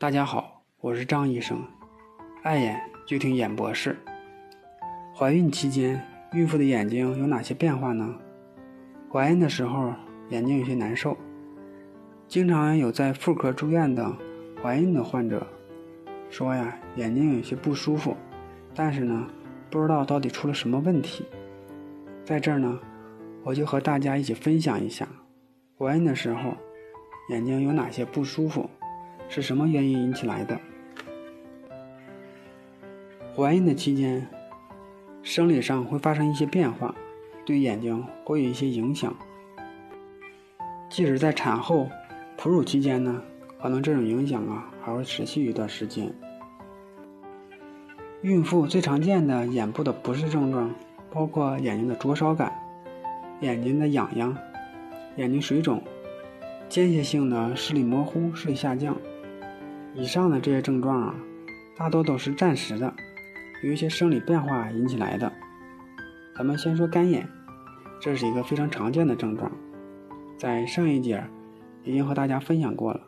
大家好，我是张医生，爱眼就听眼博士。怀孕期间，孕妇的眼睛有哪些变化呢？怀孕的时候，眼睛有些难受，经常有在妇科住院的怀孕的患者说呀，眼睛有些不舒服，但是呢，不知道到底出了什么问题。在这儿呢，我就和大家一起分享一下，怀孕的时候眼睛有哪些不舒服。是什么原因引起来的？怀孕的期间，生理上会发生一些变化，对眼睛会有一些影响。即使在产后、哺乳期间呢，可能这种影响啊还会持续一段时间。孕妇最常见的眼部的不适症状包括眼睛的灼烧感、眼睛的痒痒、眼睛水肿、间歇性的视力模糊、视力下降。以上的这些症状啊，大多都是暂时的，由一些生理变化引起来的。咱们先说干眼，这是一个非常常见的症状，在上一节已经和大家分享过了。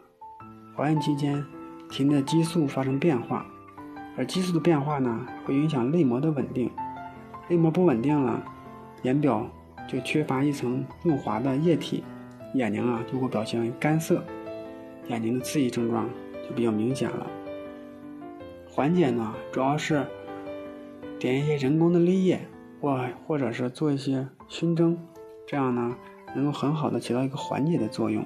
怀孕期间，体内的激素发生变化，而激素的变化呢，会影响泪膜的稳定。泪膜不稳定了，眼表就缺乏一层润滑的液体，眼睛啊就会表现为干涩，眼睛的刺激症状。比较明显了。缓解呢，主要是点一些人工的泪液，或或者是做一些熏蒸，这样呢，能够很好的起到一个缓解的作用。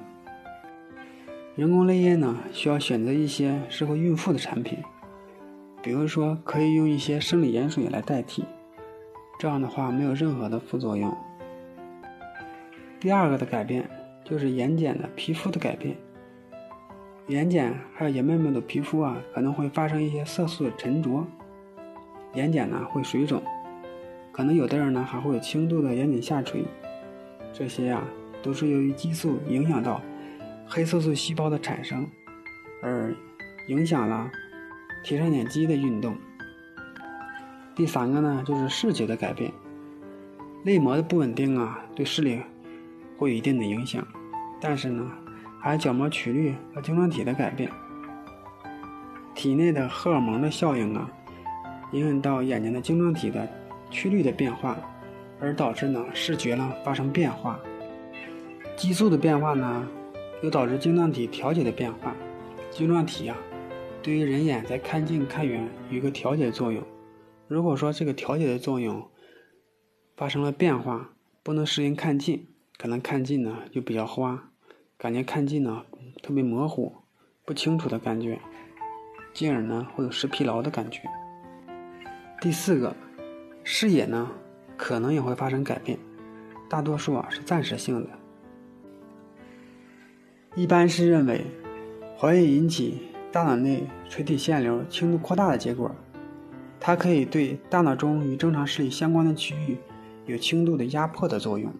人工泪液呢，需要选择一些适合孕妇的产品，比如说可以用一些生理盐水来代替，这样的话没有任何的副作用。第二个的改变就是眼睑的皮肤的改变。眼睑还有眼脉脉的皮肤啊，可能会发生一些色素的沉着，眼睑呢会水肿，可能有的人呢还会有轻度的眼睑下垂，这些啊都是由于激素影响到黑色素细胞的产生，而影响了提上眼肌的运动。第三个呢就是视觉的改变，泪膜的不稳定啊，对视力会有一定的影响，但是呢。还有角膜曲率和晶状体的改变，体内的荷尔蒙的效应啊，影响到眼睛的晶状体的曲率的变化，而导致呢视觉呢发生变化。激素的变化呢，又导致晶状体调节的变化。晶状体啊，对于人眼在看近看远有一个调节作用。如果说这个调节的作用发生了变化，不能适应看近，可能看近呢就比较花。感觉看近呢特别模糊、不清楚的感觉，进而呢会有视疲劳的感觉。第四个，视野呢可能也会发生改变，大多数啊是暂时性的。一般是认为，怀孕引起大脑内垂体腺瘤轻度扩大的结果，它可以对大脑中与正常视力相关的区域有轻度的压迫的作用。